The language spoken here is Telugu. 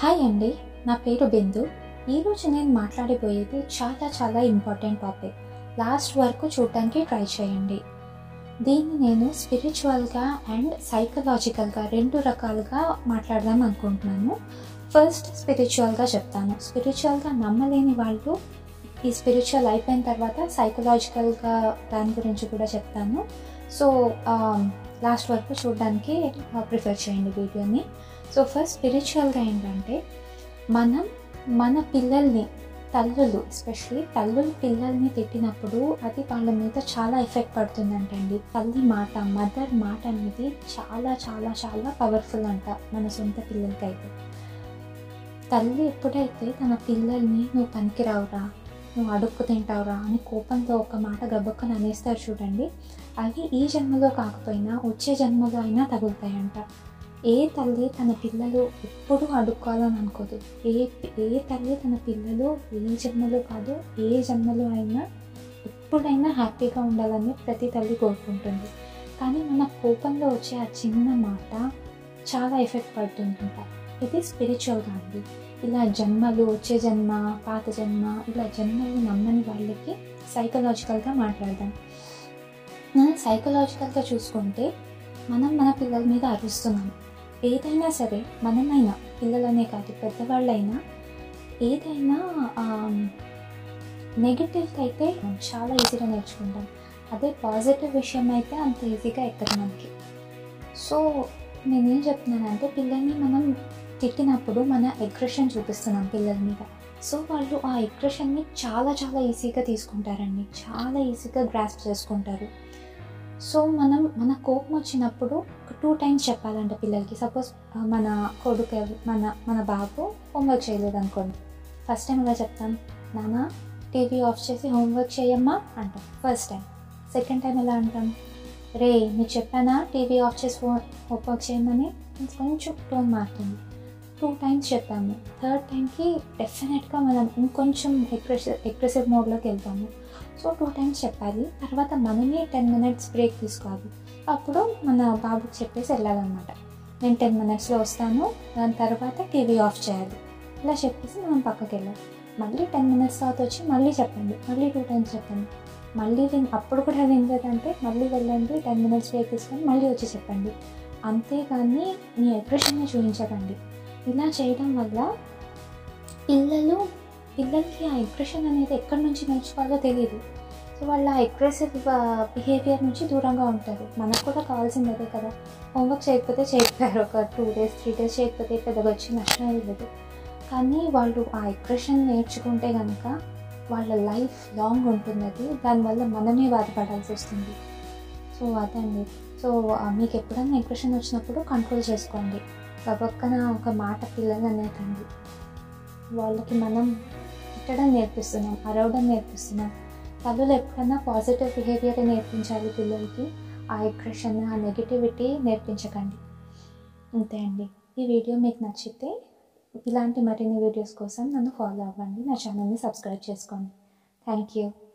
హాయ్ అండి నా పేరు బిందు. ఈరోజు నేను మాట్లాడిపోయేది చాలా చాలా ఇంపార్టెంట్ టాపిక్. లాస్ట్ వరకు చూడటానికి ట్రై చేయండి. దీన్ని నేను స్పిరిచువల్గా అండ్ సైకలాజికల్గా రెండు రకాలుగా మాట్లాడదాం అనుకుంటున్నాను. ఫస్ట్ స్పిరిచువల్గా చెప్తాను. స్పిరిచువల్గా నమ్మలేని వాళ్ళు ఈ స్పిరిచువల్ అయిపోయిన తర్వాత సైకలాజికల్గా దాని గురించి కూడా చెప్తాను. సో లాస్ట్ వరకు చూడడానికి ప్రిఫర్ చేయండి వీడియోని సో ఫస్ట్ స్పిరిచువల్గా ఏంటంటే మనం మన పిల్లల్ని తల్లులు ఎస్పెషలీ తల్లులు పిల్లల్ని తిట్టినప్పుడు అది వాళ్ళ మీద చాలా ఎఫెక్ట్ పడుతుందంటండి. తల్లి మాట మదర్ మాట అనేది చాలా చాలా చాలా పవర్ఫుల్ అంట మన సొంత పిల్లలకైతే. తల్లి ఎప్పుడైతే తన పిల్లల్ని నువ్వు పనికిరావురా నువ్వు అడుక్కు తింటావురా అని కోపంతో ఒక మాట గబక్కని అనేస్తారు చూడండి. అవి ఈ జన్మలో కాకపోయినా వచ్చే జన్మలో అయినా తగులుతాయంట. ఏ తల్లి తన పిల్లలు ఎప్పుడు అడుక్కోవాలని అనుకోదు. ఏ ఏ తల్లి తన పిల్లలు ఏ జన్మలో కాదు ఏ జన్మలో అయినా ఎప్పుడైనా హ్యాపీగా ఉండాలని ప్రతి తల్లి కోరుకుంటుంది. కానీ మన కోపంలో వచ్చే ఆ చిన్న మాట చాలా ఎఫెక్ట్ పడుతుంటుంట ఇది స్పిరిచువల్గా అండి ఇలా జన్మలు వచ్చే జన్మ పాత జన్మ ఇలా జన్మలు నమ్మని వాళ్ళకి సైకలాజికల్గా మాట్లాడదాం. మనం సైకలాజికల్గా చూసుకుంటే మనం మన పిల్లల మీద అరుస్తున్నాం. ఏదైనా సరే మనమైనా పిల్లలనే కాదు పెద్దవాళ్ళైనా ఏదైనా నెగిటివ్ అయితే చాలా ఈజీగా నేర్చుకుంటాం. అదే పాజిటివ్ విషయం అయితే అంత ఈజీగా ఎక్కదు మనకి. సో నేనేం చెప్తున్నానంటే పిల్లల్ని మనం తిట్టినప్పుడు మన ఎగ్రెషన్ చూపిస్తున్నాం పిల్లల మీద. సో వాళ్ళు ఆ ఎగ్రెషన్ని చాలా చాలా ఈజీగా తీసుకుంటారండి. చాలా ఈజీగా గ్రాస్ప్ చేసుకుంటారు. సో మనం మన కోపం వచ్చినప్పుడు ఒక టూ టైమ్స్ చెప్పాలంట పిల్లలకి. సపోజ్ మన కొడుకు మన మన బాబు హోంవర్క్ చేయలేదు అనుకోండి ఫస్ట్ టైం ఎలా చెప్తాం? నాన్న టీవీ ఆఫ్ చేసి హోంవర్క్ చేయమ్మా అంటాం. ఫస్ట్ టైం సెకండ్ టైం ఎలా అంటాం? రే నీకు చెప్పానా టీవీ ఆఫ్ చేసి హోంవర్క్ చేయమని? కొంచెం టోన్ మారుతుంది. టైమ్స్ చెప్పాము? థర్డ్ టైంకి డెఫినెట్గా మనం ఇంకొంచెం ఎగ్రెసివ్ ఎగ్రెసివ్ మోడ్లోకి వెళ్తాము. సో టూ టైమ్స్ చెప్పాలి. తర్వాత మనమే టెన్ మినిట్స్ బ్రేక్ తీసుకోవాలి. అప్పుడు మన బాబుకి చెప్పేసి వెళ్ళాలన్నమాట. నేను టెన్ మినిట్స్లో వస్తాను. దాని తర్వాత టీవీ ఆఫ్ చేయాలి. ఇలా చెప్పేసి మనం పక్కకి వెళ్ళాలి మళ్ళీ టెన్ మినిట్స్ తర్వాత వచ్చి మళ్ళీ చెప్పండి. మళ్ళీ టూ టైమ్స్ చెప్పండి. మళ్ళీ విన్ అప్పుడు కూడా వినలేదంటే మళ్ళీ వెళ్ళండి టెన్ మినిట్స్ బ్రేక్ తీసుకొని మళ్ళీ వచ్చి చెప్పండి. అంతేగాని మీ అగ్రెషన్ని చూపించకండి. ఇలా చేయడం వల్ల పిల్లలు పిల్లలకి ఆ ఎగ్రెషన్ అనేది ఎక్కడి నుంచి నేర్చుకోవాలో తెలియదు సో వాళ్ళు ఆ అగ్రెసివ్ బిహేవియర్ నుంచి దూరంగా ఉంటారు. మనకు కూడా కావాల్సింది అదే కదా. హోంవర్క్ చేయకపోతే చేయకపోయారు ఒక టూ డేస్ త్రీ డేస్ చేయకపోతే పెద్దగా వచ్చి నష్టం లేదు. కానీ వాళ్ళు ఆ ఎగ్రెషన్ నేర్చుకుంటే కనుక వాళ్ళ లైఫ్ లాంగ్ ఉంటుంది అది దానివల్ల మనమే బాధపడాల్సి వస్తుంది. సో అదండి. సో మీకు ఎప్పుడైనా ఎగ్రెషన్ వచ్చినప్పుడు కంట్రోల్ చేసుకోండి. గబక్కన ఒక మాట పిల్లలు అనేటండి. వాళ్ళకి మనం తిట్టడం నేర్పిస్తున్నాం అరవడం నేర్పిస్తున్నాం. తల్లులు ఎప్పుడన్నా పాజిటివ్ బిహేవియర్ నేర్పించాలి పిల్లలకి? ఆ ఎగ్రెషన్ ఆ నెగిటివిటీ నేర్పించకండి. అంతే అండి. ఈ వీడియో మీకు నచ్చితే ఇలాంటి మరిన్ని వీడియోస్ కోసం నన్ను ఫాలో అవ్వండి. నా ఛానల్ని సబ్స్క్రైబ్ చేసుకోండి. Thank you